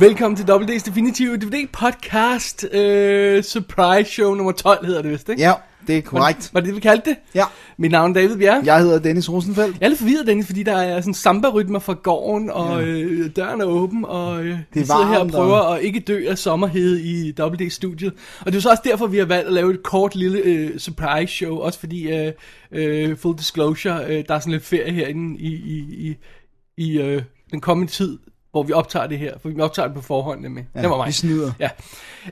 Velkommen til WD's Definitive DVD Podcast. Øh, surprise show nummer 12 hedder det vist, ikke? Ja, det er korrekt. Var det det, vi kaldte det? Ja. Mit navn er David Bjerre. Jeg hedder Dennis Rosenfeldt. Jeg er lidt forvirret, Dennis, fordi der er sådan samba-rytmer fra gården, og ja. øh, døren er åben, og øh, vi sidder her og prøver og- at ikke dø af sommerhed i WD-studiet. Og det er jo så også derfor, vi har valgt at lave et kort lille øh, surprise-show, også fordi, øh, øh, full disclosure, øh, der er sådan lidt ferie herinde i, i, i, i øh, den kommende tid, hvor vi optager det her, for vi optager det på forhånd nemlig. Ja, det var mig. vi snyder. Ja.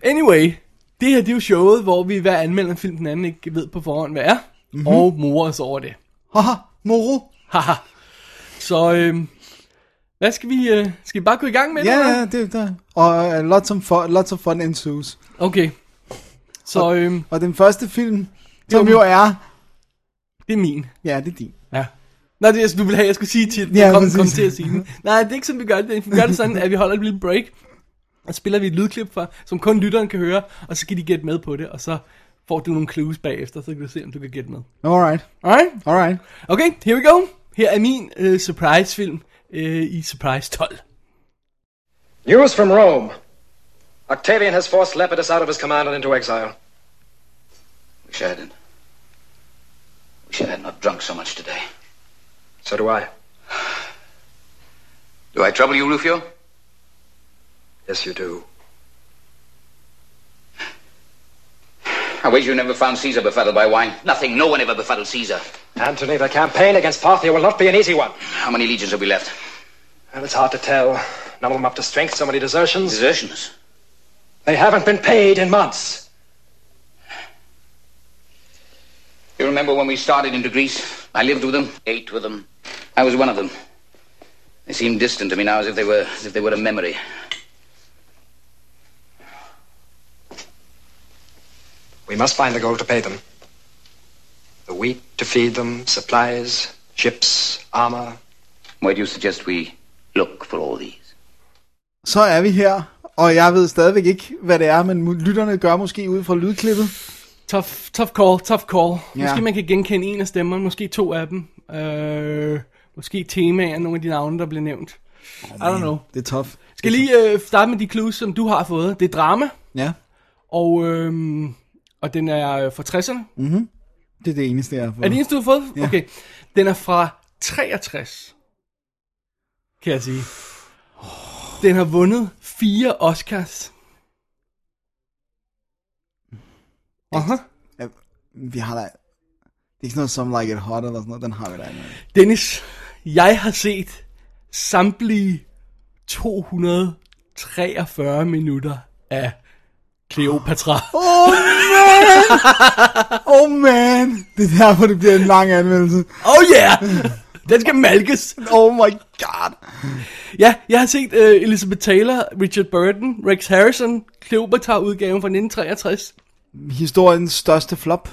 Anyway, det her det er jo showet, hvor vi hver anmelder en film, den anden ikke ved på forhånd, hvad er, Mhm. mm-hmm. og morer os over det. Haha, moro. Haha. Så, øh, hvad skal vi, øh, skal vi bare gå i gang med det? Ja, ja, det er Og uh, lots, of fun, lots of fun ensues. Okay. Så, øh, Og den første film, som jo er... det er min. Ja, det er din. Nå, det er, altså, du ville have, at jeg skulle sige til, Ja, kom, kom til at sige den. Nej, det er ikke sådan, vi gør det. Vi gør det sådan, at vi holder et lille break, og spiller vi et lydklip for, som kun lytteren kan høre, og så kan de gætte med på det, og så får du nogle clues bagefter, så kan du se, om du kan gætte med. Alright, Alright? alright. Okay, here we go. Her er min øh, surprise-film øh, i Surprise 12. News from Rome. Octavian has forced Lepidus out of his command and into exile. Wish I hadn't. Wish I had not drunk so much today. So do I. Do I trouble you, Rufio? Yes, you do. I wish you never found Caesar befuddled by wine. Nothing, no one ever befuddled Caesar. Antony, the campaign against Parthia will not be an easy one. How many legions have we left? Well, it's hard to tell. None of them up to strength, so many desertions. Desertions. They haven't been paid in months. You remember when we started into Greece? I lived with them, ate with them. I was one of them. They seem distant to me now, as if they were, as if they were a memory. We must find the gold to pay them. The wheat to feed them, supplies, ships, armor. Why do you suggest we look for all these? Så er vi her, og jeg ved stadigvæk ikke, hvad det er, men lytterne gør måske ud fra lydklippet. Tough, tough call, tough call. Ja. Måske man kan genkende en af stemmerne, måske to af dem. Øh, måske temaer, nogle af de navne, der bliver nævnt. I don't know. Det er tough. Skal lige øh, starte med de clues, som du har fået. Det er drama, Ja, og, øh, og den er øh, fra 60'erne. det er det eneste, jeg har fået. Er det eneste, du har fået? Ja. Okay. Den er fra 63, kan jeg sige. Den har vundet fire Oscars. Aha. Vi har da... Det er ikke noget som Like It Hot eller sådan noget, den har vi da ikke. Dennis, jeg har set samtlige 243 minutter af Cleopatra. Oh man! Det er derfor, det bliver en lang anmeldelse. Oh yeah! Den skal malkes. Oh my god! Ja, jeg har set uh, Elizabeth Taylor, Richard Burton, Rex Harrison, Cleopatra-udgaven fra 1963. Historiens største flop.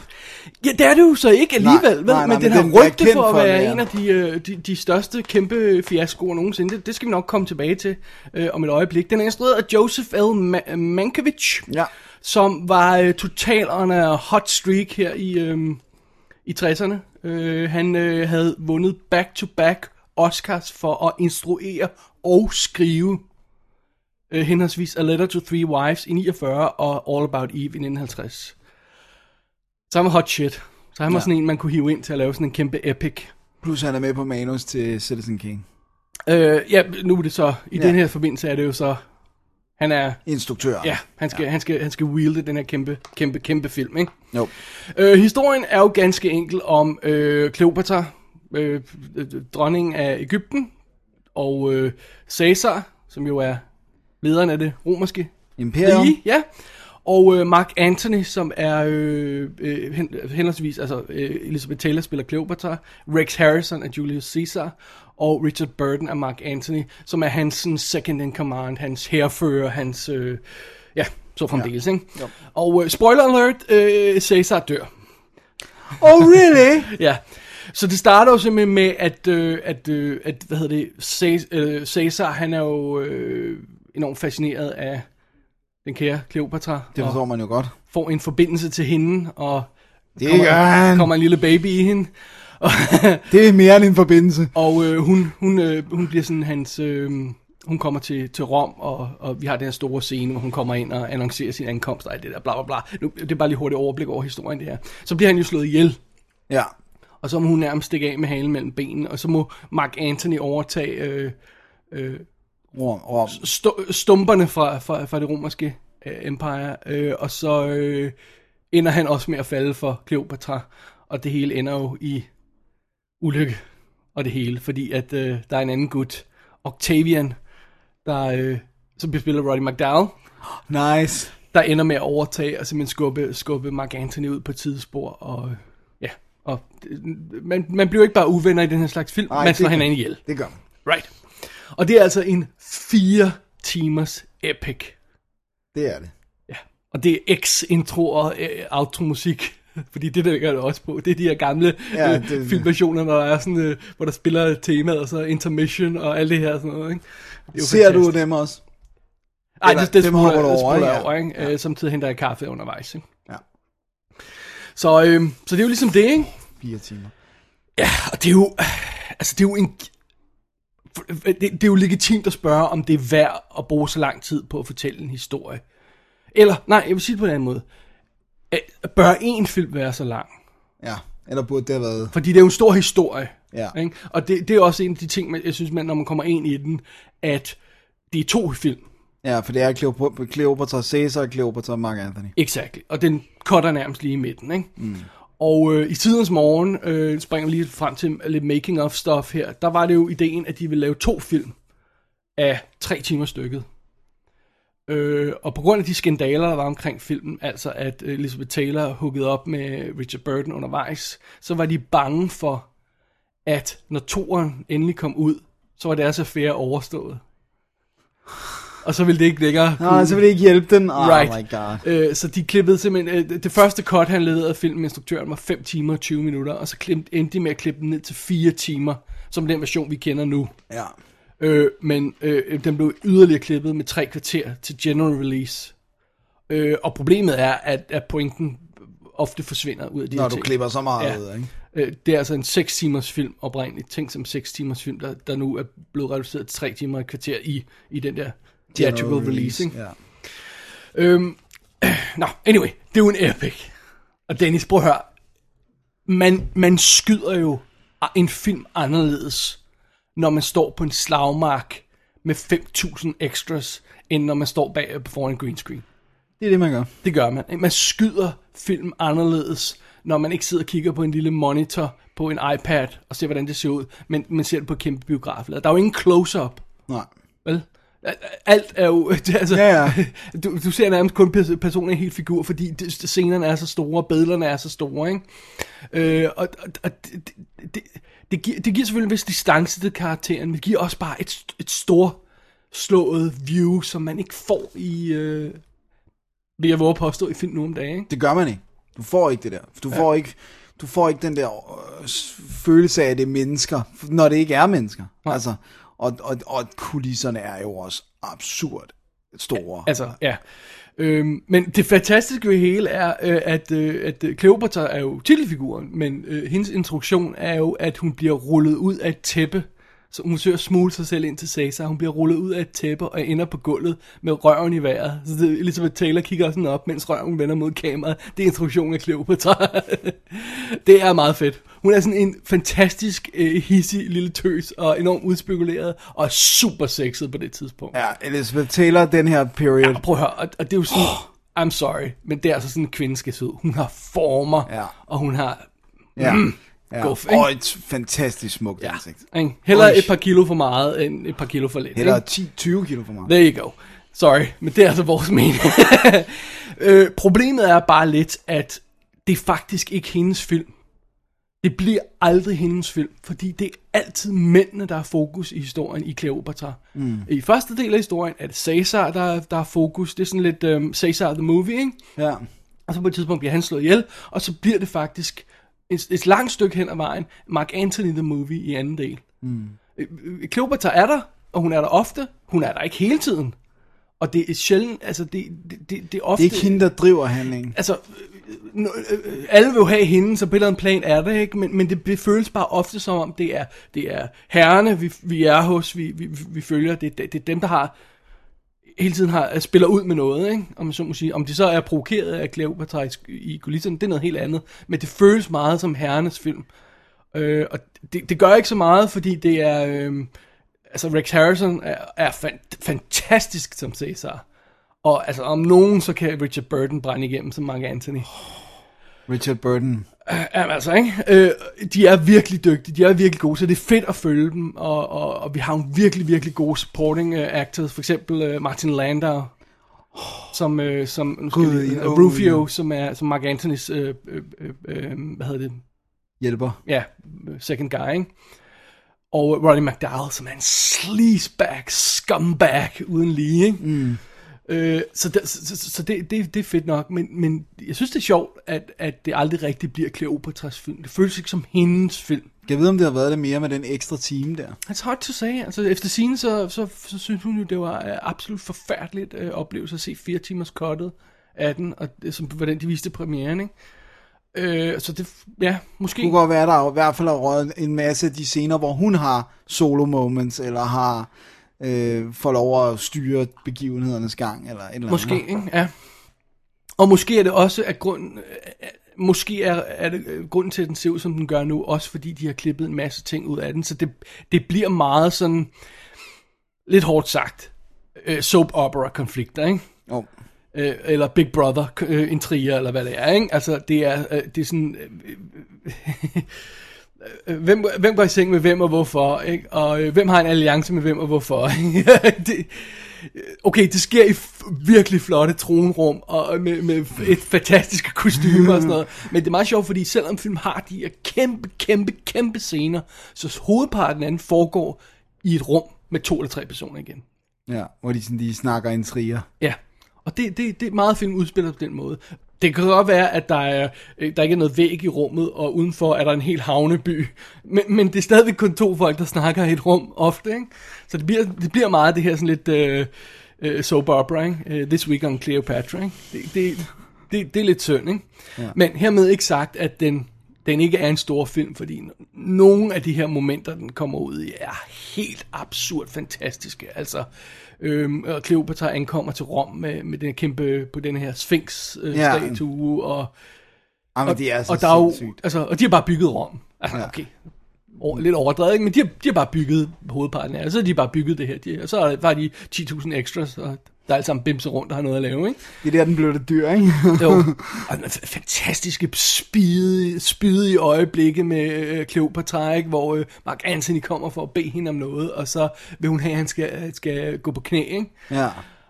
Ja, det er det jo så ikke alligevel, Nej, vel? nej, nej, men den men har den rygte for at for være ja. en af de, øh, de, de største kæmpe fiaskoer nogensinde. Det, det skal vi nok komme tilbage til øh, om et øjeblik. Den er instrueret af Joseph L. Ma- Mankiewicz, Ja. som var øh, total on a hot streak her i, øh, i 60'erne. Øh, han øh, havde vundet back-to-back Oscars for at instruere og skrive øh, henholdsvis A Letter to Three Wives i 49 og All About Eve i 1950. Så han var hot shit. Så han var Ja. sådan en, man kunne hive ind til at lave sådan en kæmpe epic. Plus han er med på manus til Citizen King. Øh, ja, nu er det så, i Ja. den her forbindelse er det jo så, han er, Instruktør. ja, han skal, ja. Han skal, han skal wielde den her kæmpe, kæmpe, kæmpe film, ikke? Jo. Øh, historien er jo ganske enkel om øh, Kleopatra, øh, øh, dronningen af Ægypten, og øh, Caesar, som jo er lederen af det romerske Imperium. rige, ja. Og øh, Mark Anthony, som er øh, øh, hen, henholdsvis, altså øh, Elizabeth Taylor spiller Cleopatra, Rex Harrison er Julius Caesar, og Richard Burton er Mark Anthony, som er hans sådan, second in command, hans herfører, hans, øh, ja, så fremdeles, ikke? Og øh, spoiler alert, øh, Cæsar dør. Oh, really? Ja, så det starter jo simpelthen med, at, øh, at, øh, at hvad hedder det, Cæs- øh, Cæsar, han er jo øh, enormt fascineret af den kære Cleopatra. Det forstår man jo godt. får en forbindelse til hende, og Det kommer, gør han. kommer en lille baby i hende. Det er mere end en forbindelse. og øh, hun, hun, øh, hun bliver sådan hans... Øh, hun kommer til, til Rom, og, og vi har den her store scene, hvor hun kommer ind og annoncerer sin ankomst, og alt det der, bla bla bla. Nu, det er bare lige hurtigt overblik over historien, det her. Så bliver han jo slået ihjel, Ja. og så må hun nærmest stikke af med halen mellem benene, og så må Mark Anthony overtage øh, øh, Rom, Rom. stu- stumperne fra, fra, fra det romerske øh, empire, øh, og så øh, ender han også med at falde for Cleopatra, og det hele ender jo i ulykke, og det hele, fordi at øh, der er en anden gut, Octavian, der, øh, som bliver spillet af Roddy McDowell, Nice. der ender med at overtage og simpelthen skubbe, skubbe Mark Anthony ud på tidsspor, og øh, ja, og det- man, man bliver ikke bare uvenner i den her slags film, Ej, man slår hinanden ihjel. Det gør man. Right. Og det er altså en fire timers epic. Det er det. Ja. Og det er X-intro og øh, outro-musik. Fordi det der gør det også på. Det er de her gamle Ja, ja, øh, det- filmversioner, hvor der, er sådan, øh, hvor der spiller temaet, og så intermission og alt det her sådan noget. Ikke? Det er Ser du fantastisk. dem også? Ej, Eller, det, det du det over, spoler ikke? jeg over, ikke? Ja. Samtidig henter jeg kaffe undervejs, ikke? Ja. Så, øh, så det er jo ligesom det, ikke? Fire timer. Ja, og det er jo, altså det er jo en, det, det er jo legitimt at spørge, om det er værd at bruge så lang tid på at fortælle en historie. Eller, nej, jeg vil sige det på en anden måde. Øh, Bør en film være så lang? Ja. Eller burde det have været... Fordi det er jo en stor historie. Ja. Ikke? Og det, det er også en af de ting, man, jeg synes, man, når man kommer ind i den, at det er to film. Ja, for det er Cleopatra Caesar og Cleopatra Mark Anthony. Exakt. Og den cutter nærmest lige i midten, ikke? Mm. Og øh, i tidens morgen, øh, springer vi lige frem til lidt making of stuff her, der var det jo ideen, at de ville lave to film af tre timer stykket. Øh, og på grund af de skandaler, der var omkring filmen, altså at øh, Elizabeth Taylor huggede op med Richard Burton undervejs, så var de bange for, at når toeren endelig kom ud, så var deres affære overstået. Og så ville det ikke længere Nej, så vil det ikke hjælpe den. Oh Right. my god. Øh, så de klippede simpelthen, øh, det første cut, han leverede af filminstruktøren, var 5 timer og 20 minutter, og så klippede, endte de med at klippe den ned til 4 timer, som den version, vi kender nu. Ja. Øh, men øh, den blev yderligere klippet med tre kvarter til general release. Øh, og problemet er, at, at pointen ofte forsvinder ud af de Når her du ting. klipper så meget Ja. ud, ikke? Øh, det er altså en 6 timers film oprindeligt. Tænk som 6 timers film, der, der nu er blevet reduceret til 3 timer og et kvarter i, i den der theatrical release. Ikke? Ja. Øhm, nå, anyway, det er jo en epic. Og Dennis, prøv at høre. Man, man skyder jo en film anderledes, når man står på en slagmark med 5.000 extras, end når man står bag foran en green screen. Det er det, man gør. Det gør man. Man skyder film anderledes, når man ikke sidder og kigger på en lille monitor på en iPad og ser, hvordan det ser ud, men man ser det på kæmpe biograflade. Der er jo ingen close-up. Nej. Alt er jo... Altså, Ja, ja. Du, du ser nærmest kun pers- personen i helt figur, fordi scenerne er så store, billederne er så store, ikke? Øh, og og, og det, det, det, giver, det giver selvfølgelig en vis distance til karakteren, men det giver også bare et, et stort slået view, som man ikke får i... Øh, vil jeg våge påstå i film nu om dagen, ikke? Det gør man ikke. Du får ikke det der. Du får ikke, du får ikke den der øh, følelse af, at det er mennesker, når det ikke er mennesker. Nej. Altså, og, og, og kulisserne er jo også absurd store. Altså, ja. Øhm, men det fantastiske ved hele er, øh, at, øh, at øh, Cleopatra er jo titelfiguren, men øh, hendes introduktion er jo, at hun bliver rullet ud af et tæppe. Så hun søger at smule sig selv ind til Caesar. Hun bliver rullet ud af et tæppe og ender på gulvet med røven i vejret. Så det, Elizabeth Taylor kigger sådan op, mens røven vender mod kameraet. Det er introduktionen af Cleopatra. det er meget fedt. Hun er sådan en fantastisk øh, hissig lille tøs og enormt udspekuleret og super sexet på det tidspunkt. Ja, Elizabeth Taylor, den her period. Ja, prøv at høre, og, og det er jo sådan, oh. I'm sorry, men det er altså sådan en kvinde skal se ud. Hun har former, Ja. og hun har, Ja. ja. Guf, ikke? og et fantastisk smukt ja, ansigt. ikke? Øj. et par kilo for meget, end et par kilo for lidt. Eller ikke? 10-20 kilo for meget. There you go. Sorry, men det er altså vores mening. øh, problemet er bare lidt, at det er faktisk ikke hendes film. Det bliver aldrig hendes film, fordi det er altid mændene, der er fokus i historien i Cleopatra. Mm. I første del af historien er det Caesar, der, er- der er fokus. Det er sådan lidt um, Caesar the Movie, ikke? Ja. Og så på et tidspunkt bliver han slået ihjel, og så bliver det faktisk et, et langt stykke hen ad vejen Mark Anthony the Movie i anden del. Mm. Cleopatra er der, og hun er der ofte. Hun er der ikke hele tiden. Og det er sjældent, altså det, det, det, det er ofte... Det er ikke hende, der driver handlingen. Altså, øh, øh, øh, Øh, øh, alle vil jo have hende, så på en eller anden plan er det, ikke? Men, men det, det føles bare ofte som om, det er, det er herrene, vi, vi er hos, vi, vi, vi følger. Det, det, det er dem, der har hele tiden har, øh, spiller ud med noget, ikke? Om, man så må sige. om de så er provokeret af Cleopatra i, i kulisserne, det er noget helt andet. Men det føles meget som herrenes film. Øh, og det, det gør ikke så meget, fordi det er... Øh, altså Rex Harrison er, er fan, fantastisk som Caesar. Og altså om nogen, så kan Richard Burton brænde igennem som Mark Anthony. Richard Burton. Jamen altså, ikke? Øh, de er virkelig dygtige, de er virkelig gode, så det er fedt at følge dem, og, og, og vi har nogle virkelig, virkelig gode supporting uh, actors, for eksempel uh, Martin Landau, som, uh, som nu skal jeg, ja, uh, Rufio, ja. som er som Mark Anthonys, uh, uh, uh, uh, hvad hedder det, Hjælper. ja, second guy, ikke? Og Roddy McDowell, som er en sleazebag, scumbag, uden lige, ikke? Mm. Øh, så det, så, så, så det, det, det er fedt nok, men, men jeg synes, det er sjovt, at, at det aldrig rigtig bliver Cleopatras film. Det føles ikke som hendes film. Jeg ved, om det har været det mere med den ekstra time der. It's hard to say. Altså, efter scene, så, så, så synes hun jo, det var øh, absolut forfærdeligt øh, oplevelse at se fire timers cuttet af den, og som, hvordan de viste premieren, ikke? Øh, så det, ja, måske... Det kunne godt være, der er i hvert fald har røget en masse af de scener, hvor hun har solo moments, eller har øh, får lov at styre begivenhedernes gang, eller et eller Måske, andet. ikke? Ja. Og måske er det også, at grund, øh, måske er, er det øh, grunden til, at den ser ud, som den gør nu, også fordi de har klippet en masse ting ud af den, så det, det bliver meget sådan, lidt hårdt sagt, øh, soap opera konflikter, ikke? Jo. øh, eller Big Brother øh, intriger, eller hvad det er, ikke? Altså, det er, øh, det er sådan... Øh, øh, hvem, hvem går i seng med hvem og hvorfor, ikke? Og øh, hvem har en alliance med hvem og hvorfor, det, Okay, det sker i virkelig flotte tronrum, og med, med et fantastiske kostymer og sådan noget. Men det er meget sjovt, fordi selvom film har de her kæmpe, kæmpe, kæmpe scener, så hovedparten af den foregår i et rum med to eller tre personer igen. Ja, hvor de, sådan, de snakker intriger. Ja, og det, det, det er meget film udspiller på den måde. Det kan godt være, at der, er, øh, der ikke er noget væg i rummet, og udenfor er der en hel havneby. Men, men det er stadigvæk kun to folk, der snakker i et rum ofte. Ikke? Så det bliver, det bliver meget det her sådan lidt øh, øh, soap opera. Ikke? Uh, This Week on Cleopatra. Ikke? Det, det, det, det er lidt synd. Ikke? Ja. Men hermed ikke sagt, at den, den ikke er en stor film, fordi nogle af de her momenter, den kommer ud i, er helt absurd fantastiske. Altså, øhm, og Cleopatra ankommer til Rom med, med den kæmpe, på den her Sphinx-statue, øh, Ja. statue, og, Jamen, det er så og, der er jo, altså, og de har bare bygget Rom. Altså, ja. okay, over, lidt overdrevet, ikke? men de har, de har bare bygget hovedparten af det. Så har de bare bygget det her. De, og så er der- var de 10.000 extras, og der er alle sammen bimser rundt og har noget at lave, ikke? Det er der, den blev det dyr, ikke? Jo, og fantastiske spide, spydige øjeblikke med øh, Cleopatra, ikke? hvor øh, Mark Anthony kommer for at bede hende om noget, og så vil hun have, at han skal, skal gå på knæ, ikke? ja.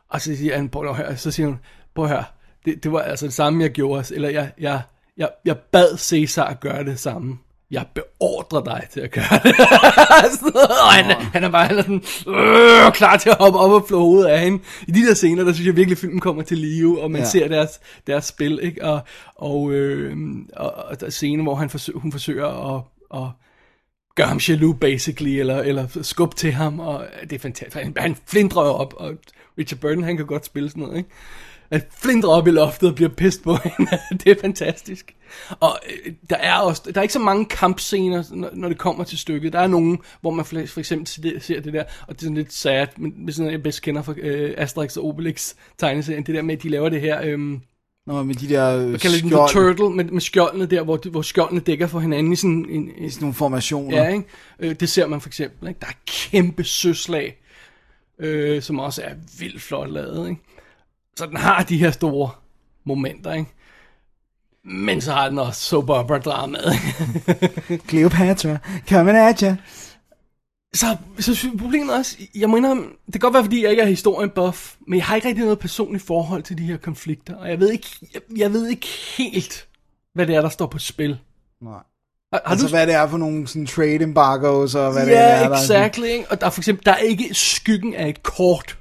Og så siger han, prøv at høre, så siger hun, prøv at høre, det, det var altså det samme, jeg gjorde, eller jeg, jeg, jeg, jeg bad Cæsar at gøre det samme. Jeg beordrer dig til at gøre det. Og han, er- han er bare han er sådan, øh, klar til at hoppe op og flå hovedet af hende. I de der scener, der synes jeg virkelig, filmen kommer til live, og man Ja. ser deres, deres spil, ikke? Og, og, øh, og, og der er scener, hvor han forsøger, hun forsøger at, at gør ham jaloux, basically, eller, eller skub til ham, og det er fantastisk. Han, han flindrer op, og Richard Burton, han kan godt spille sådan noget, ikke? Han flindrer op i loftet og bliver pist på hende. det er fantastisk. Og øh, der er også, der er ikke så mange kampscener, når, når det kommer til stykket. Der er nogen, hvor man for, for eksempel ser det, det der, og det er sådan lidt sad, men det er sådan, jeg bedst kender fra øh, Asterix og Obelix tegneserien, det der med, at de laver det her, øh, Nå, med de der øh, kalder skjold, The Turtle, med, med skjoldene der, hvor, hvor skjoldene dækker for hinanden i sådan en, en, i sådan nogle formationer. Ja, ikke? Øh, det ser man for eksempel. Ikke? Der er kæmpe søslag, øh, som også er vildt flot lavet. Ikke? Så den har de her store momenter. Ikke? Men så har den også soap opera dramaet. Cleopatra, coming at ya. så, så synes jeg, problemet også, jeg mener, det kan godt være, fordi jeg ikke er historiebuff, men jeg har ikke rigtig noget personligt forhold til de her konflikter, og jeg ved ikke, jeg, jeg ved ikke helt, hvad det er, der står på spil. Nej. Har, har Altså, du... hvad det er for nogle sådan, trade embargoes, og hvad det er, der er, Ja, er exactly. Og der er for eksempel, der er ikke skyggen af et kort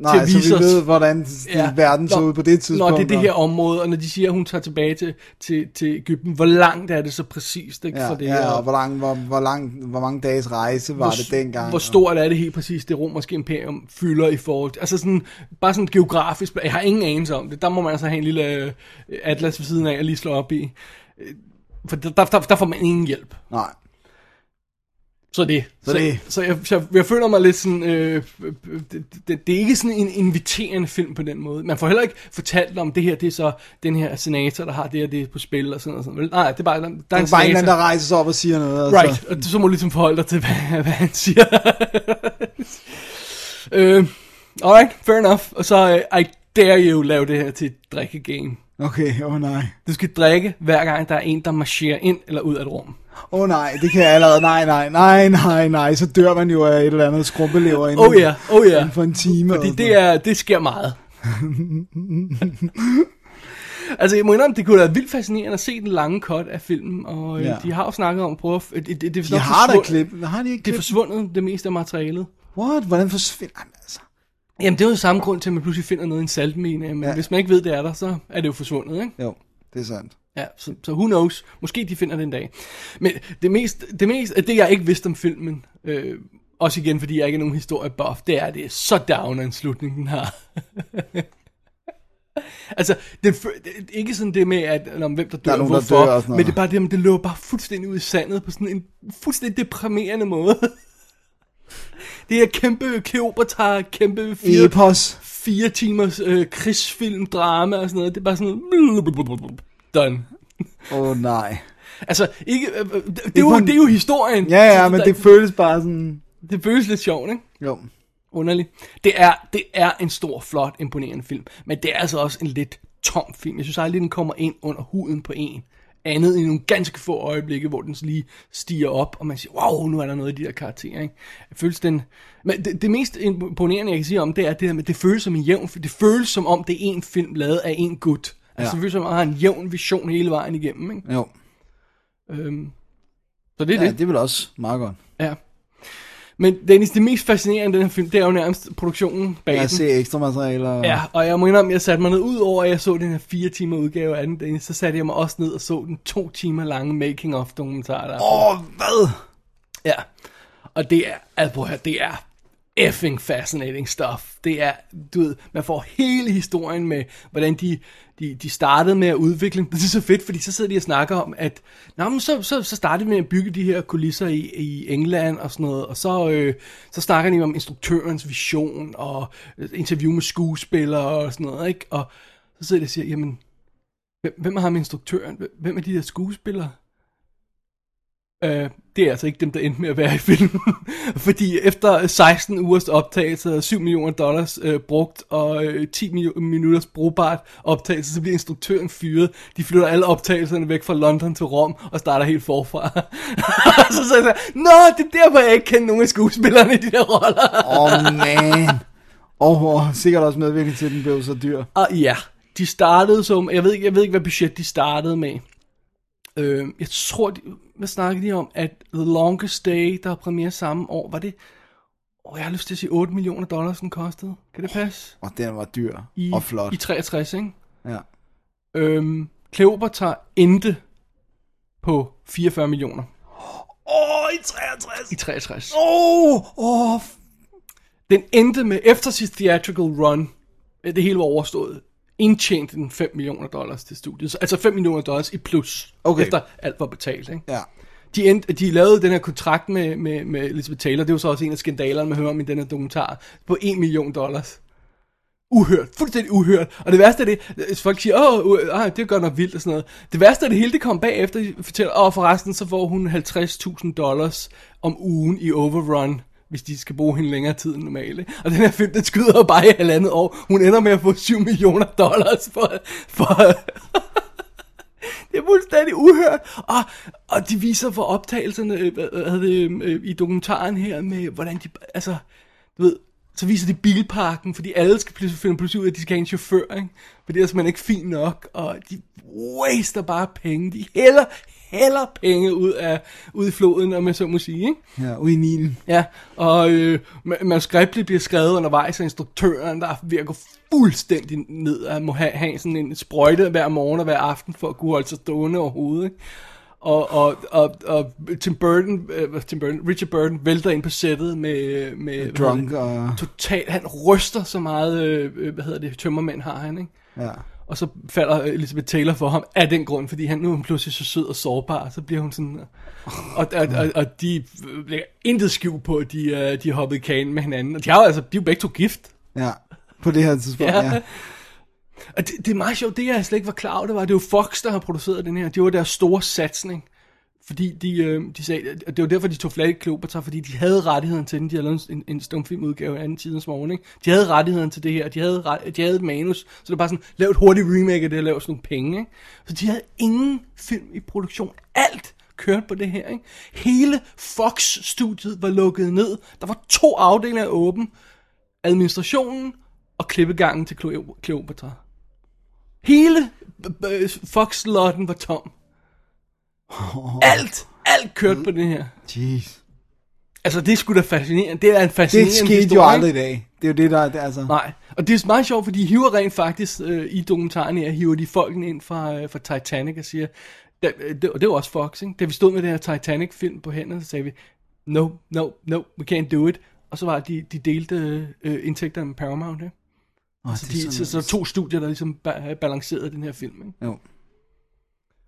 Nej, at så vise vi os- ved, hvordan ja. verden så Når- ud på det tidspunkt. Når det er det her område, og når de siger, at hun tager tilbage til, til, til Ægypten, hvor langt er det så præcist ikke, Ja, for det ja, her? og hvor, lang, hvor, hvor, lang, hvor mange dages rejse var hvor, det dengang? Hvor stort er det helt præcis, det romerske imperium fylder i forhold til, altså sådan, bare sådan geografisk, jeg har ingen anelse om det, der må man altså have en lille øh, atlas ved siden af og lige slå op i, Øh, for der, der, der får man ingen hjælp. Nej. Så det. Så det. Så, jeg, jeg, jeg føler mig lidt sådan, øh, øh, det, det, det er ikke sådan en inviterende film på den måde. Man får heller ikke fortalt om det her, det er så den her senator, der har det her, det er på spil og sådan noget. Sådan. Nej, det er bare, der, der er en er bare en anden, senator. der rejser sig op og siger noget. Altså. Right, og så må du ligesom forholde dig til, hvad, hvad han siger. øh, alright, fair enough. Og så, uh, I dare you lave det her til et drikkegame. Okay, åh oh, nej. Du skal drikke, hver gang der er en, der marcherer ind eller ud af et rum. Åh oh, nej, det kan jeg allerede. Nej, nej, nej, nej, nej. Så dør man jo af et eller andet skrumpelever inden, Oh ja, yeah, oh ja. inden for en time. Fordi det, er, det sker meget. altså, jeg må indrømme, det kunne være vildt fascinerende at se den lange cut af filmen, og ja. Ja. de har jo snakket om at prøve at... Det, det, det, er De har da klip. Har de ikke Det er klip? forsvundet, det meste af materialet. What? Hvordan forsvinder Jamen, altså. Jamen, det er jo samme grund til, at man pludselig finder noget i en saltmine, men ja. Hvis man ikke ved, det er der, så er det jo forsvundet, ikke? Jo, det er sandt. Ja, så, så who knows. Måske de finder det en dag. Men det mest, det mest, det jeg ikke vidste om filmen, øh, også igen, fordi jeg ikke er nogen historie buff, det er, det er så down en slutning, den har. altså, det, det, er ikke sådan det med, at om hvem der dør, Der er nogen, der hvorfor, dør og sådan men det er bare det, at det løber bare fuldstændig ud i sandet på sådan en fuldstændig deprimerende måde. det er kæmpe Kleopatra, kæmpe fire, Epos. fire timers øh, krigsfilm, drama og sådan noget. Det er bare sådan noget, done. Åh oh, nej. Altså, ikke, øh, øh, det, det, er jo, en- det er jo historien. Ja, ja, Så men der- det føles bare sådan... det føles lidt sjovt, ikke? Jo. Underligt. Det er, det er en stor, flot, imponerende film. Men det er altså også en lidt tom film. Jeg synes aldrig, den kommer ind under huden på en. Andet end nogle ganske få øjeblikke, hvor den lige stiger op, og man siger, wow, nu er der noget i de der karakterer. Ikke? Jeg føles den... Men det, det, mest imponerende, jeg kan sige om det, er det her med, det føles som en jævn... Det føles som om, det er en film lavet af en gut. Altså, Ja. det føles som om, man har en jævn vision hele vejen igennem. Ikke? Jo. Øhm, så det er Ja, det. det er vel også meget godt. Ja. Men Dennis, det mest fascinerende i den her film, det er jo nærmest produktionen bag Jeg den. ser ekstra materiale. Og... Ja, og jeg må indrømme, jeg satte mig ned, ud over at jeg så den her fire timer udgave af den, Dennis, så satte jeg mig også ned og så den to timer lange making of dokumentar, der er. Åh, oh, hvad? Ja, og det er, altså prøv at høre, det er effing fascinating stuff. Det er, du ved, man får hele historien med, hvordan de, de, de startede med at udvikle. Det er så fedt, fordi så sidder de og snakker om, at Nå, men så, så, så startede vi med at bygge de her kulisser i, i England og sådan noget, og så, øh, så snakker de om instruktørens vision og øh, interview med skuespillere og sådan noget, ikke? Og så sidder de og siger, jamen, hvem, hvem er ham instruktøren? Hvem er de der skuespillere? Øh, det er altså ikke dem, der endte med at være i filmen. Fordi efter 16 ugers optagelse, 7 millioner dollars øh, brugt og øh, 10 mi- minutters brugbart optagelse, så bliver instruktøren fyret. De flytter alle optagelserne væk fra London til Rom og starter helt forfra. så sagde jeg, Nå, det er derfor, jeg ikke kender nogen af skuespillerne i de der roller. Åh, oh, man. Og oh, sikkert også medvirkning til, at den blev så dyr. Og ja, de startede som, jeg ved, ikke- jeg ved ikke, hvad budget de startede med. Øh, jeg tror, de, hvad snakkede de om, at The Longest Day, der er premiere samme år, var det, åh, jeg har lyst til at sige 8 millioner dollars, den kostede. Kan det passe? Og den var dyr I, og flot. I 63, ikke? Ja. Øhm, Cleopatra endte på 44 millioner Åh, oh, i 63. i 63. Åh, åh. Den endte med, efter sit theatrical run, det hele var overstået, indtjente den 5 millioner dollars til studiet. Så- Altså 5 millioner dollars i plus, Okay. efter alt var betalt. Ikke? Ja. De, endte, de lavede den her kontrakt med, med, med Elizabeth Taylor, det var så også en af skandalerne, man hører om i den her dokumentar, på 1 million dollars. Uhørt, fuldstændig uhørt. Og det værste er det, folk siger, åh, uh, ah, det er godt nok vildt og sådan noget. Det værste er det hele, det kom bagefter, de fortæller, åh, forresten, så får hun 50.000 dollars om ugen i overrun, hvis de skal bruge hende længere tid end normalt. ikke? Og den her film, den skyder jo bare i halvandet år. Hun ender med at få 7 millioner dollars for... for det er fuldstændig uhørt. Og, og de viser for optagelserne øh, hvad det, øh, i dokumentaren her med, hvordan de, altså, du ved, Så viser de bilparken, fordi alle skal pludselig finde pludselig ud af, at de skal have en chauffør, ikke? Fordi det er simpelthen ikke fint nok, og de waster bare penge. De hælder, hælder penge ud, af, ud i floden, om jeg så må sige, ikke? Ja, ude i Nilen. Ja, og øh, ma- manuskriptet bliver skrevet undervejs af instruktøren, der virker fuldstændig ned at må have, have sådan en sprøjte hver morgen og hver aften for at kunne holde sig stående overhovedet. Ikke? Og, og, og, og Tim Burton, øh, Tim Burton, Richard Burton vælter ind på sættet med, med Drunk og... Total, han ryster så meget, øh, hvad hedder det, tømmermænd har han, ikke? Ja. Og så falder Elizabeth Taylor for ham af den grund, fordi han nu er pludselig så sød og sårbar, så bliver hun sådan... Og, og, og, og de lægger intet skjul på, at de, øh, de er hoppet i kagen med hinanden. Og de, har jo altså, de er jo begge to gift. Ja, på det her tidspunkt, ja. ja. Og det, det er meget sjovt, det jeg slet ikke var klar over, det var, det var Fox, der har produceret den her. Det var deres store satsning. Fordi de, øh, de sagde, at det var derfor, de tog flat i Kleopatra, fordi de havde rettigheden til den. De havde lavet en, en stumfilmudgave af anden tidens morgen, ikke? De havde rettigheden til det her, de havde, ret, de havde et manus, så det var bare sådan, lav et hurtigt remake af det, og lav sådan nogle penge, ikke? Så de havde ingen film i produktion. Alt kørte på det her, ikke? Hele Fox-studiet var lukket ned. Der var to afdelinger åben. Administrationen og klippegangen til Cleo- Kleopatra. Hele øh, øh, Fox-lotten var tom. Alt, alt kørte på det her. Jeez. Altså, det skulle da fascinerende. Det er en Det fascinerende skete historie, jo aldrig i dag. Det er jo det, der det, er altså... Nej, og det er meget sjovt, fordi de hiver rent faktisk øh, i dokumentaren her, hiver de folkene ind fra, øh, fra Titanic og siger, da, øh, det, og det var også Fox, ikke? Da vi stod med den her Titanic-film på hænderne, så sagde vi, no, no, no, we can't do it. Og så var de, de delte øh, indtægterne med Paramount, ikke? Oh, Så, de, så, så to studier, der ligesom ba- balancerede den her film, ikke? Jo,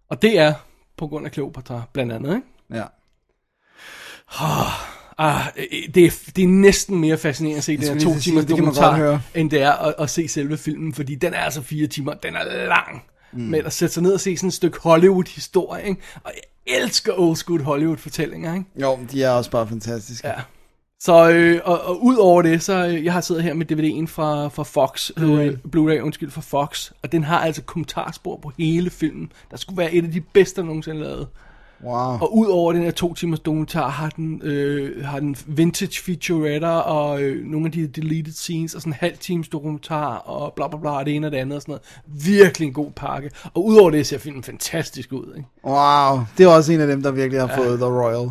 Og det er på grund af Cleopatra, blandt andet, ikke? ja. Ah, øh, det, er, det er næsten mere fascinerende at se den her to timers dokumentar, end det er at, at se selve filmen, fordi den er altså fire timer, den er lang. Mm. Men at sætte sig ned og se sådan et stykke Hollywood-historie, ikke? og jeg elsker old school Hollywood-fortællinger, ikke? Jo, de er også bare fantastiske. Ja. Så, øh, og, og ud over det, så øh, jeg har siddet her med DVD'en fra, fra Fox, Blu-ray. Øh, Blu-ray, undskyld, fra Fox, og den har altså kommentarspor på hele filmen. Der skulle være et af de bedste, der nogensinde lavet. Wow. Og ud over den her to timers dokumentar, har den, øh, har den vintage featuretter og øh, nogle af de deleted scenes, og sådan en halv times dokumentar, og bla bla bla, og det ene og det andet og sådan noget. Virkelig en god pakke. Og ud over det ser filmen fantastisk ud, ikke? Wow. Det er også en af dem, der virkelig har fået The Royal.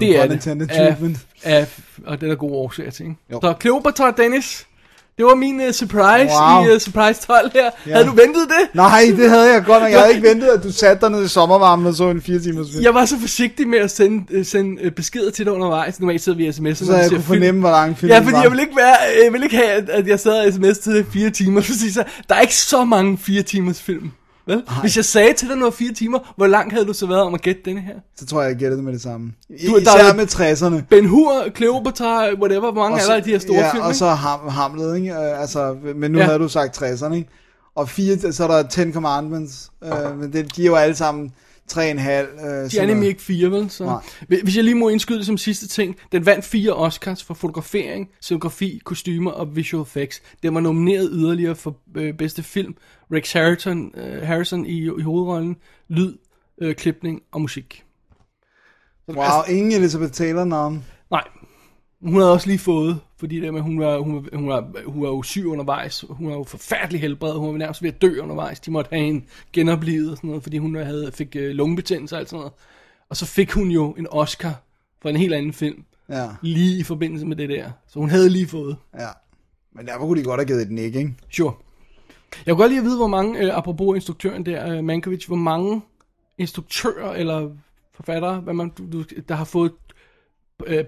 Det er det. Af, af, og det er der gode årsager til, ikke? Jo. Så Cleopatra, Dennis, det var min uh, surprise Wow. i uh, Surprise 12 her. Ja. Havde du ventet det? Nej, det havde jeg godt nok. Jeg havde ikke ventet, at du satte dig ned i sommervarmen og så en fire timers film. Jeg var så forsigtig med at sende, uh, sende uh, beskeder til dig undervejs. Normalt sidder vi i sms'er. Så jeg kunne fornemme, hvor lang film Ja, fordi jeg vil ikke være, jeg vil ikke have, at- jeg sad og sms til fire timer, fordi så, der er ikke så mange fire timers film. Vel? Hvis jeg sagde til dig, nu var fire timer, hvor langt havde du så været om at gætte denne her? Så tror jeg, jeg gættede det med det samme. I, Du- der Især er- med 60'erne. Ben Hur, Cleopatra, whatever, hvor mange Og er så- der i de her store ja, film? og så ham, Hamlet, ikke? Øh, Altså, men nu Ja. ja. havde du sagt 60'erne, ikke? Og fire, så er der Ten Commandments, øh, men det, de er jo alle sammen 3,5. Øh, De er nemlig ikke fire, vel? Så. Nej. Hvis jeg lige må indskyde som sidste ting. Den vandt fire Oscars for fotografering, scenografi, kostymer og visual effects. Den var nomineret yderligere for øh, bedste film. Rex Harrison, øh, Harrison i, i hovedrollen, lyd, øh, klipning og musik. Wow, ingen Elizabeth Taylor navn. Nej, hun havde også lige fået, fordi det med, hun var, hun, var, hun, var, hun var jo syg undervejs. Hun var jo forfærdelig helbred. Hun var nærmest ved at dø undervejs. De måtte have hende genoplevet og sådan noget, fordi hun havde, fik øh, lungebetændelse og alt sådan noget. Og så fik hun jo en Oscar for en helt anden film, Ja, lige i forbindelse med det der. Så hun havde lige fået. ja. Men derfor kunne de godt have givet et nik, ikke? Sure. Jeg kunne godt lige at vide, hvor mange, øh, apropos instruktøren der, øh, Mankovic, hvor mange instruktører eller forfattere, hvad man, du, der har fået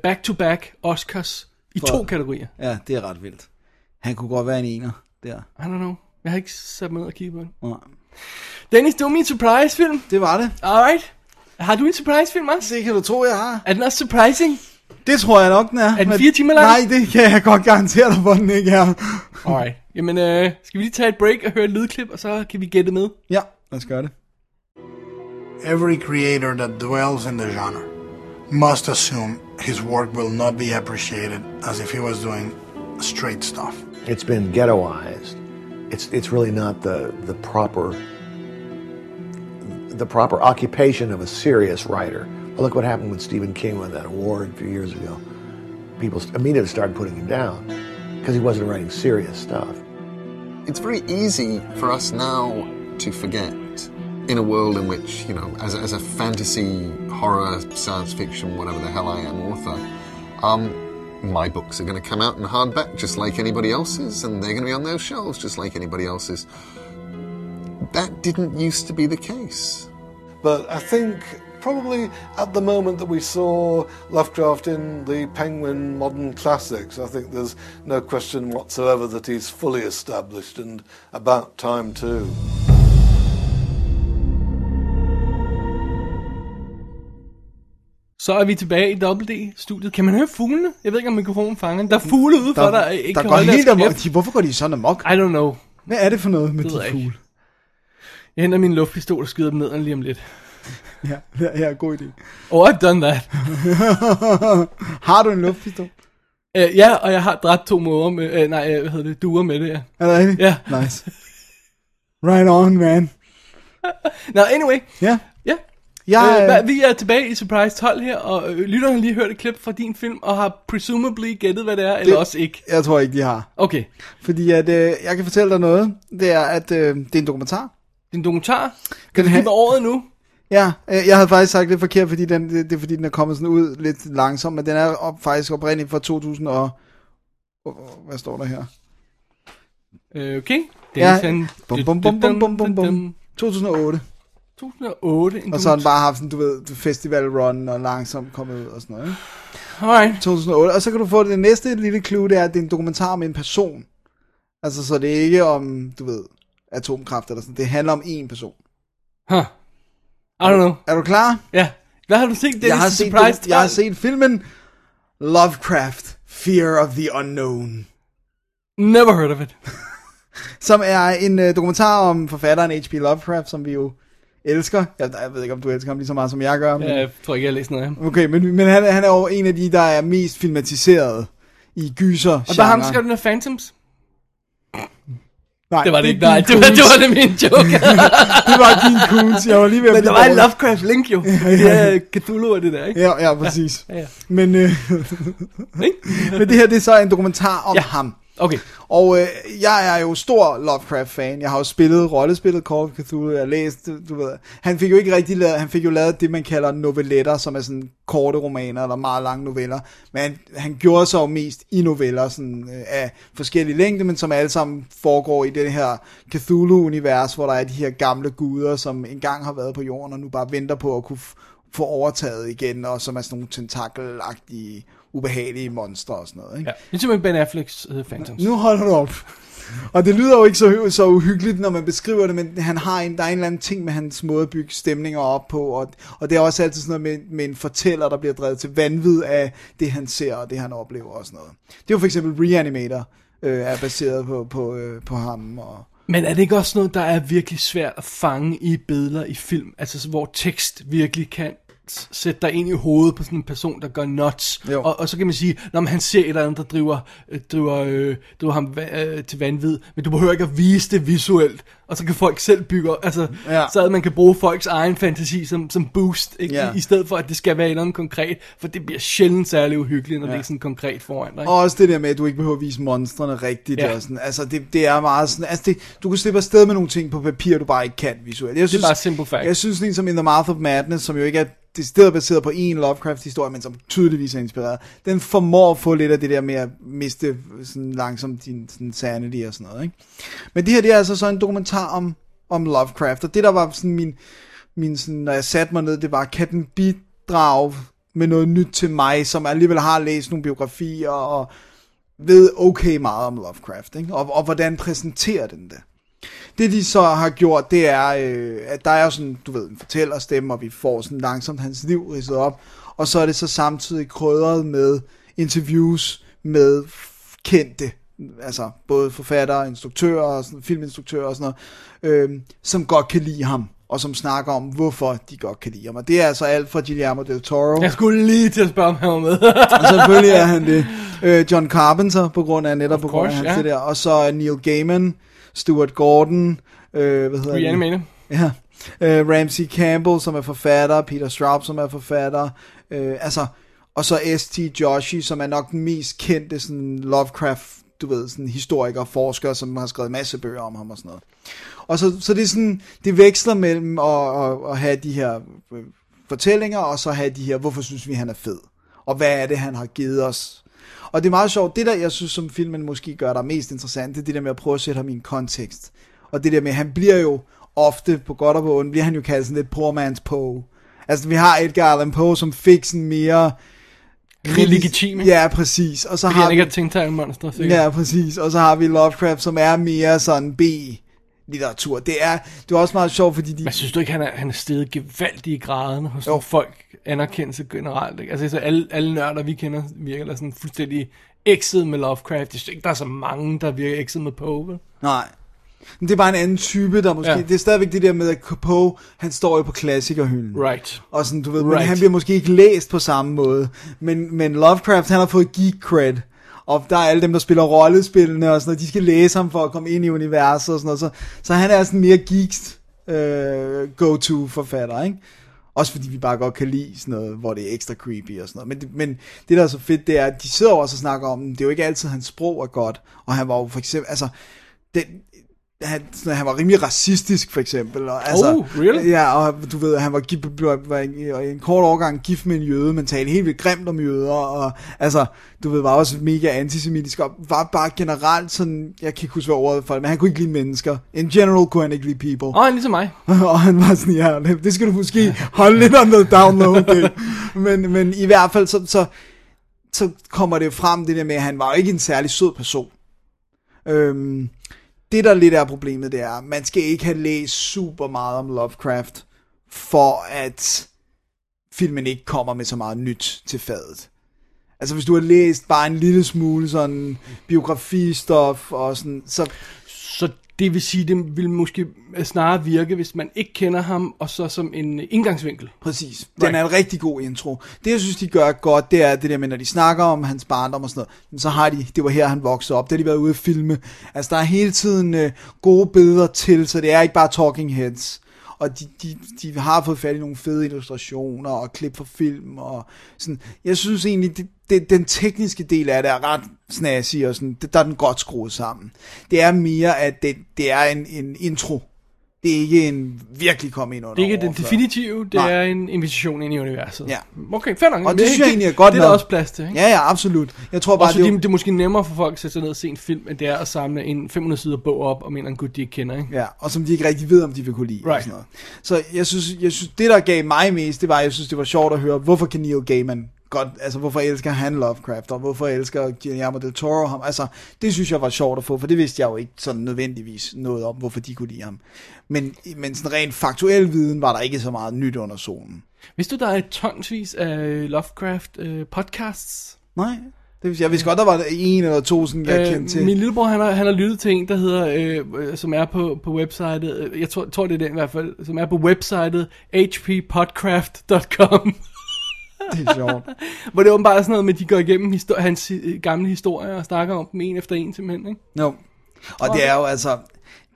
back-to-back Oscars i For- to kategorier. Ja, det er ret vildt. Han kunne godt være en ener der. I don't know. Jeg har ikke sat mig ned og kigget på den. Nej. Dennis, det var min surprise-film. Det var det. Alright. Har du en surprise-film også? Det kan du tro, jeg har. Er den også surprising? Det tror jeg nok, den er. den Men- fire timer lang? Nej, det kan jeg godt garantere dig, hvor den ikke er. Alright. Jamen, øh, skal vi lige tage et break og høre et lydklip, og så kan vi gætte med? Ja, lad os gøre det. Every creator that dwells in the genre must assume his work will not be appreciated as if he was doing straight stuff. It's been ghettoized. It's it's really not the the proper the proper occupation of a serious writer. Well, look what happened when Stephen King won that award a few years ago. People immediately started putting him down. because he wasn't writing serious stuff. It's very easy for us now to forget in a world in which, you know, as, as a fantasy, horror, science fiction, whatever the hell I am author, um, my books are going to come out in hardback just like anybody else's, and they're going to be on those shelves just like anybody else's. That didn't used to be the case. But I think probably at the moment that we saw Lovecraft in the Penguin modern classics, I think there's no question whatsoever that he's fully established and about time too. Så er vi tilbage i Double D-studiet. Kan man høre fuglene? Jeg ved ikke, om mikrofonen fanger. Der er fugle ude for, der, der ikke der kan går holde helt deres amok. kæft. De, hvorfor går de sådan amok? I don't know. Hvad er det for noget med Det ved de jeg ikke. fugle? Jeg henter min luftpistol og skyder dem ned lige om lidt. Ja, ja, ja, god idé. Oh, I've done that. Har du en luftpistol? Uh, ja, og jeg har dræbt to måger med, uh, nej, uh, hvad hedder det, duer med det, ja. Er det rigtigt? Ja. Nice. Right on, man. Nå, anyway. Ja. Ja. Jeg, Øh, vi er tilbage i Surprise 12 her, og øh, lytterne har lige hørt et klip fra din film, og har presumably gættet, hvad det er, eller også ikke. jeg tror ikke, de har. Okay. Fordi at, øh, jeg kan fortælle dig noget. Det er, at øh, det er en dokumentar. Din dokumentar. Den Kan du ha- give mig året nu? Ja, øh, jeg havde faktisk sagt det forkert, fordi den, det, det er fordi, den er kommet sådan ud lidt langsomt, men den er op, faktisk oprindeligt fra 2000 og... Hvad står der her? Øh, okay. Ja, Dennis, bum, bum, bum, bum, bum, bum, bum. 2008. 2008. En Og så har den dokumentar- bare haft sådan, du ved, festival run og langsomt kommet ud og sådan noget. Ikke? Alright. 2008. Og så kan du få det næste lille clue, det er, at det er en dokumentar om en person. Altså, så det er ikke om, du ved, atomkraft eller sådan. Det handler om én person. Huh. I don't know. Er du klar? Ja. Hvad har du set, Dennis? jeg har set, jeg har 12? set filmen Lovecraft, Fear of the Unknown. Never heard of it. Som er en uh, dokumentar om forfatteren H.P. Lovecraft, som vi jo elsker. Jeg, jeg ved ikke, om du elsker ham lige så meget, som jeg gør. Men... Ja, jeg tror ikke, jeg har læst noget af ham. Okay, men, men han, han er jo en af de, der er mest filmatiseret i gyser Og der har han skrevet den af Phantoms. Nej, Det var det ikke, nej. Det var, det var det min joke. det var din Coons. Jeg var lige ved at Men der var en. Lovecraft link jo. Det er Cthulhu og det der, ikke? Ja, ja, præcis. Ja, ja. Men, øh, men det her, det er så en dokumentar om ja. ham. Okay. Og øh, jeg er jo stor Lovecraft-fan. Jeg har jo spillet rollespillet Call of Cthulhu. Jeg har læst, du ved. Han fik jo ikke rigtig lavet, han fik jo lavet det, man kalder novelletter, som er sådan korte romaner eller meget lange noveller. Men han, han gjorde sig jo mest i noveller sådan, øh, af forskellige længde, men som alle sammen foregår i det her Cthulhu-univers, hvor der er de her gamle guder, som engang har været på jorden og nu bare venter på at kunne få overtaget igen, og som er sådan nogle tentakelagtige, ubehagelige monstre og sådan noget. Ikke? Ja. Det er simpelthen Ben Afflecks uh, Phantoms. Nu holder du op. Og det lyder jo ikke så, så uhyggeligt, når man beskriver det, men han har en, der er en eller anden ting med hans måde at bygge stemninger op på, og, og det er også altid sådan noget med, med en fortæller, der bliver drevet til vanvid af det, han ser og det, han oplever og sådan noget. Det er jo for eksempel Reanimator, øh, er baseret på, på, øh, på ham. Og, Men er det ikke også noget, der er virkelig svært at fange i billeder i film? Altså så- hvor tekst virkelig kan sætte dig ind i hovedet på sådan en person, der går nuts. Jo. Og, og så kan man sige, når man ser et eller andet, der driver, øh, driver, øh, driver ham øh, til vanvid, men du behøver ikke at vise det visuelt, og så kan folk selv bygge, altså, Ja. så at man kan bruge folks egen fantasi som, som boost, ikke? Ja. I, i stedet for, at det skal være et eller andet konkret, for det bliver sjældent særlig uhyggeligt, når ja. Det er sådan konkret foran dig. ikke? og også det der med, at du ikke behøver at vise monstrene rigtigt. Ja. Og sådan. Altså, det, det er meget sådan, altså det, du kan slippe afsted med nogle ting på papir, du bare ikke kan visuelt. Jeg synes, bare simple fact. Jeg synes, sådan som In the Mouth of Madness, som jo ikke er decideret baseret på en Lovecraft-historie, men som tydeligvis er inspireret, den formår at få lidt af det der med at miste sådan langsomt din sådan sanity og sådan noget. Ikke? Men det her, det er altså så en dokumentar om, om Lovecraft, og det der var sådan min, min sådan, når jeg satte mig ned, det var, kan den bidrage med noget nyt til mig, som alligevel har læst nogle biografier og ved okay meget om Lovecraft, ikke? Og, og hvordan præsenterer den det? Det de så har gjort, det er, øh, at der er sådan, du ved, en fortællerstemme, og vi får sådan langsomt hans liv ridset op, og så er det så samtidig krydret med interviews med kendte, altså både forfattere, instruktører, og sådan, filminstruktører og sådan noget, øh, som godt kan lide ham, og som snakker om, hvorfor de godt kan lide ham. Og det er altså alt fra Guillermo del Toro. Jeg skulle lige til at spørge, om han var med. Og selvfølgelig er han det. Øh, John Carpenter, på grund af netop Of på grund af hans ja. det der. Og så Neil Gaiman, Stuart Gordon, øh, hvad hedder Reanimator. det? Ja. Øh, Ramsey Campbell, som er forfatter, Peter Straub, som er forfatter, øh, altså, og så S.T. Joshi, som er nok den mest kendte sådan Lovecraft du ved, sådan historikere, forskere, som har skrevet masse bøger om ham og sådan noget. Og så, så det er sådan, det veksler mellem at, at, at have de her øh, fortællinger, og så have de her, hvorfor synes vi, han er fed? Og hvad er det, han har givet os? Og det er meget sjovt, det der, jeg synes, som filmen måske gør dig mest interessant, det er det der med at prøve at sætte ham i en kontekst. Og det der med, han bliver jo ofte, på godt og på ondt, bliver han jo kaldt sådan lidt poor man's Poe. Altså, vi har Edgar Allan Poe, som fik sådan mere... Mere legitim, ikke? Ja, præcis. Og så Fordi har han ikke vi, er tænkt monster, sikkert. Ja, præcis. Og så har vi Lovecraft, som er mere sådan B litteratur. Det er, det er også meget sjovt, fordi de... Men synes du ikke, han er, han er steget gevaldigt i graden hos Jo. folk anerkendelse generelt? Ikke? Altså så alle, alle nørder, vi kender, virker da sådan fuldstændig ekset med Lovecraft. Jeg synes ikke, der er så mange, der virker ekset med Poe. Nej. Men det er bare en anden type, der måske... Ja. Det er stadigvæk det der med, at Poe, han står jo på klassikerhylden. Right. Og sådan, du ved, right. Men han bliver måske ikke læst på samme måde. Men, men Lovecraft, han har fået geek cred. Og der er alle dem, der spiller rollespillene og sådan noget, de skal læse ham for at komme ind i universet og sådan noget. Så, så han er sådan mere geeks øh, go-to forfatter, ikke? Også fordi vi bare godt kan lide sådan noget, hvor det er ekstra creepy og sådan noget. Men, det- men det, der er så fedt, det er, at de sidder også og snakker om, det er jo ikke altid, hans sprog er godt. Og han var jo for eksempel, altså, den, han, sådan, han var rimelig racistisk, for eksempel. Og, altså, Oh, really? Ja, og du ved, han var, var i, i en kort overgang gift med en jøde, men talte helt vildt grimt om jøder, og altså, du ved, var også mega antisemitisk, og var bare generelt sådan, jeg kan ikke huske, hvad ordet for det, men han kunne ikke lide mennesker. In general kunne han ikke lide people. Og han er ligesom mig. og han var sådan, ja, det skal du måske holde lidt the download. Det. Men, men i hvert fald, så, så, så kommer det frem, det der med, at han var ikke en særlig sød person. Øhm, det der lidt er problemet, det er, man skal ikke have læst super meget om Lovecraft, for at filmen ikke kommer med så meget nyt til fadet. Altså hvis du har læst bare en lille smule sådan biografistof og sådan, så Så det vil sige, det vil måske snarere virke, hvis man ikke kender ham, og så som en indgangsvinkel. Præcis. Den er en rigtig god intro. Det, jeg synes, de gør godt, det er det der med, når de snakker om hans barndom og sådan noget, så har de, det var her, han voksede op, det har de været ude at filme. Altså, der er hele tiden øh, gode billeder til, så det er ikke bare talking heads. Og de, de, de har fået fat i nogle fede illustrationer og klip fra film og sådan. Jeg synes egentlig, det, det, den tekniske del af det er ret snassig og sådan, det, der er den godt skruet sammen. Det er mere, at det, det er en, en intro. Det er ikke en virkelig komme ind under Det er ikke den definitive, det Nej. er en invitation ind i universet. Ja. Okay, fair nok. Og det synes jeg egentlig er godt Det er der også plads til, ikke? Ja, ja, absolut. Jeg tror bare, Også det er, det er måske nemmere for folk at sætte sig ned og se en film, end det er at samle en 500 sider bog op om en eller anden gut, de ikke kender, ikke? ja, og som de ikke rigtig ved, om de vil kunne lide. Og Right. sådan noget. Så jeg synes, jeg synes, det der gav mig mest, det var, jeg synes, det var sjovt at høre, hvorfor kan Neil Gaiman godt, altså hvorfor elsker han Lovecraft, og hvorfor elsker Guillermo del Toro ham. Altså, det synes jeg var sjovt at få, for det vidste jeg jo ikke sådan nødvendigvis noget om, hvorfor de kunne lide ham. Men, men sådan rent faktuel viden var der ikke så meget nyt under solen. Vidste du, der er tonsvis af Lovecraft øh, podcasts? Nej, det vil sige, jeg vidste godt, der var en eller to, sådan jeg kendte til. Øh, Min lillebror, han har, han har lyttet til en, der hedder, øh, øh, som er på, på websitet, øh, jeg tror, tror det er den i hvert fald, som er på websitet hppodcraft.com, Det er sjovt. hvor det åbenbart er sådan noget med, at de går igennem histor- hans gamle historier og snakker om dem en efter en simpelthen, ikke? No. Og det er jo altså,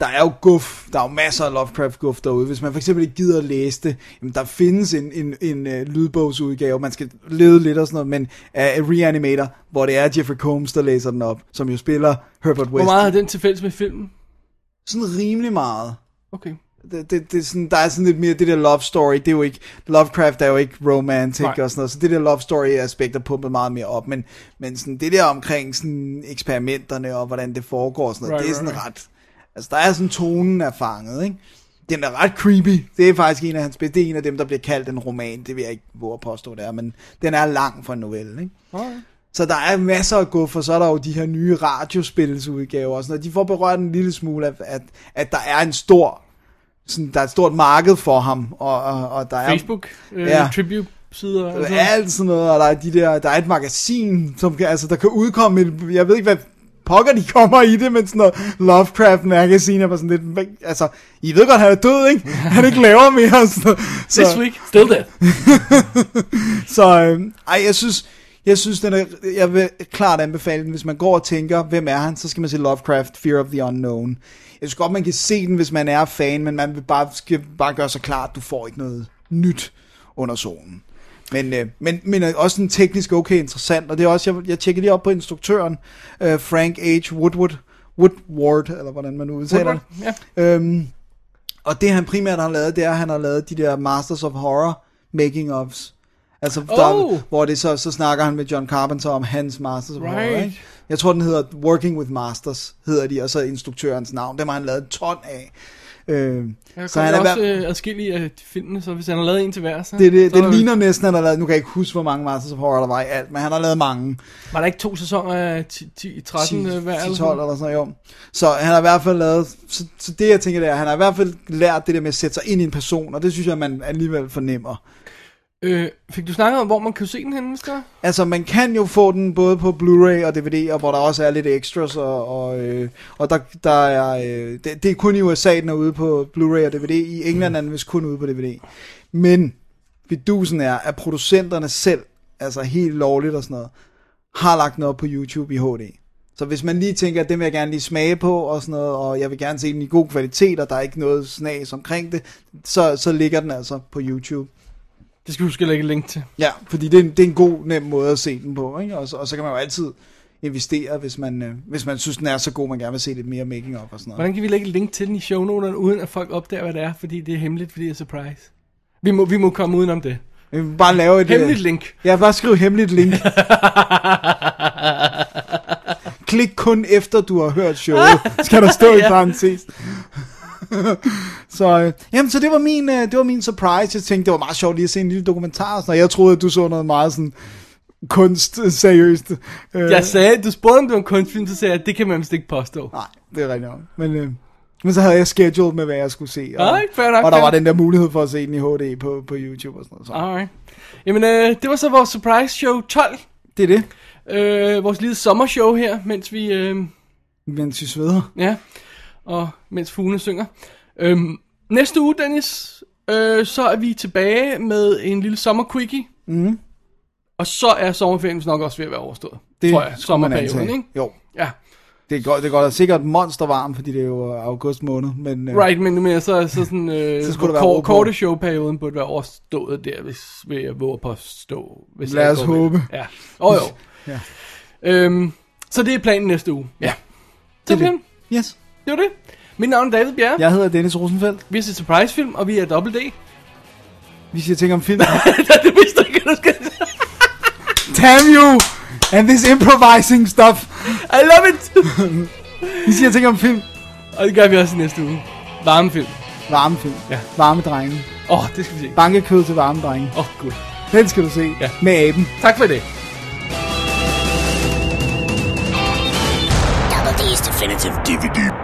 der er jo guf, der er jo masser af Lovecraft guf derude. Hvis man for eksempel ikke gider at læse det, jamen der findes en, en, en uh, lydbogsudgave, man skal lede lidt og sådan noget, men uh, Reanimator, hvor det er Jeffrey Combs, der læser den op, som jo spiller Herbert Hvor West. meget har den til fælles med filmen? Sådan rimelig meget. Okay. Det, det, det er sådan, der er sådan lidt mere det der love story, det er jo ikke, Lovecraft er jo ikke romantic Nej. og sådan noget, så det der love story aspekt er pumpet meget mere op, men, men sådan det der omkring sådan eksperimenterne og hvordan det foregår og sådan noget, Right, det er sådan right, ret, altså der er sådan tonen er fanget, ikke? Den er ret creepy, det er faktisk en af hans bedste, det er en af dem, der bliver kaldt en roman, det vil jeg ikke våge at påstå det er, men den er lang for en novelle, ikke? Alright. Så der er masser at gå for, så er der jo de her nye radiospilsudgaver og sådan noget. De får berørt en lille smule, at, at, at der er en stor, sådan, der er et stort marked for ham, og, og, og der er Facebook, øh, Ja. tribute-sider og sådan ja, alt sådan noget, og der er, de der, der er et magasin, som kan, altså, der kan udkomme, et, jeg ved ikke, hvad pokker de kommer i det, men sådan noget Lovecraft Magazine er bare sådan lidt, altså, I ved godt, han er død, ikke? Han ikke laver mere, sådan noget. Så, This week, still dead. så øh, ej, jeg synes, jeg synes, den er, jeg vil klart anbefale den, hvis man går og tænker, hvem er han, så skal man se Lovecraft, Fear of the Unknown. Jeg synes godt, man kan se den, hvis man er fan, men man vil bare, skal bare gøre sig klart, at du får ikke noget nyt under solen. Men, øh, men, men også en teknisk okay interessant, og det er også, jeg, jeg tjekkede lige op på instruktøren, øh, Frank H. Woodward, Woodward, eller hvordan man nu udtaler Woodward, det. ja. Øhm, og det han primært har lavet, det er, at han har lavet de der Masters of Horror making-ofs. Altså, der, Oh. hvor det så, så snakker han med John Carpenter om hans Masters of Horror, Right. ikke? Jeg tror, den hedder Working with Masters, hedder de, og så instruktørens navn. Dem har han lavet en ton af. Øh, så han er også hver- øh, adskillige af filmene, så hvis han har lavet en til hver, så... det, det, så det der- ligner næsten, at han har lavet, nu kan jeg ikke huske, hvor mange Masters of Horror der var i alt, men han har lavet mange. Var der ikke to sæsoner af 10, 10 13 øh, hver? eller 10, sådan 12 eller sådan noget, jo. Så han har i hvert fald lavet, så, så det jeg tænker det er, han har i hvert fald lært det der med at sætte sig ind i en person, og det synes jeg, man alligevel fornemmer. Øh, fik du snakket om, hvor man kan se den henne, hvis? Altså, man kan jo få den både på Blu-ray og DVD, og hvor der også er lidt extras, og, og, øh, og der, der er, øh, det, det er kun i USA, den er ude på Blu-ray og DVD. I England er den vist kun ude på DVD. Men vidusen er, at producenterne selv, altså helt lovligt og sådan noget, har lagt den op på YouTube i HD. Så hvis man lige tænker, at det vil jeg gerne lige smage på og sådan noget, og jeg vil gerne se den i god kvalitet, og der er ikke noget snas omkring det, så, så ligger den altså på YouTube. Det skal du huske at lægge link til. Ja, fordi det er, en, det er en god, nem måde at se den på, ikke? Og, så, og så kan man jo altid investere, hvis man, øh, hvis man synes, den er så god, man gerne vil se lidt mere making of og sådan noget. Hvordan kan vi lægge et link til den i shownoterne, uden at folk opdager, hvad det er, fordi det er hemmeligt, fordi det er surprise? Vi må, vi må komme udenom det. Vi vil bare lave et... Hemmeligt øh, link. Ja, bare skriv hemmeligt link. Klik kun efter du har hørt showet, skal der stå i parentes. så, øh, jamen, så det var, min, øh, det var min surprise. Jeg tænkte, det var meget sjovt lige at se en lille dokumentar. og sådan. Jeg troede, at du så noget meget sådan kunst øh, seriøst. Øh, Jeg sagde, du spurgte, om det var en kunstfilm, så sagde jeg, at det kan man vist ikke påstå. Nej, det er rigtigt nok. Men, øh, men så havde jeg scheduled med, hvad jeg skulle se. Og, Alright, fair nok, og der var den der mulighed for at se den i HD på, på YouTube og sådan noget. Så. Alright. Jamen, øh, det var så vores surprise show 12. Det er det, Øh, vores lille sommershow her, mens vi... Øh, mens vi sveder. ja, og mens fuglene synger. Øhm, næste uge, Dennis, øh, så er vi tilbage med en lille sommerquickie. Mhm. Og så er sommerferien nok også ved at være overstået. Det tror jeg. Sommerperioden, ikke? Jo. Ja. Det er godt, det er godt at sikkert monster varmt, fordi det er jo august måned. Men, øh, Right, men nu mener jeg så, så sådan, øh, Så skulle være kor- korte showperioden burde være overstået der, hvis vil jeg våge på at stå. Hvis Lad os med. håbe. Ja. Oh, jo. Ja. Øhm, så det er planen næste uge. Ja. Det er det. Yes. Det var det. Mit navn er David Bjerre. Jeg hedder Dennis Rosenfeldt. Vi har set surprise-film, og vi er Double D. Vi siger ting om film. det vidste jeg ikke, du skal Damn you! And this improvising stuff. I love it! Vi siger ting om film. og det gør vi også i næste uge. Varmefilm. Varme film. Ja. Varme drenge. Åh, oh, det skal vi se. Bankekød til varme drenge. Åh, oh, gud. Den skal du se. Ja. Med aben. Tak for det. Double D's Definitive DVD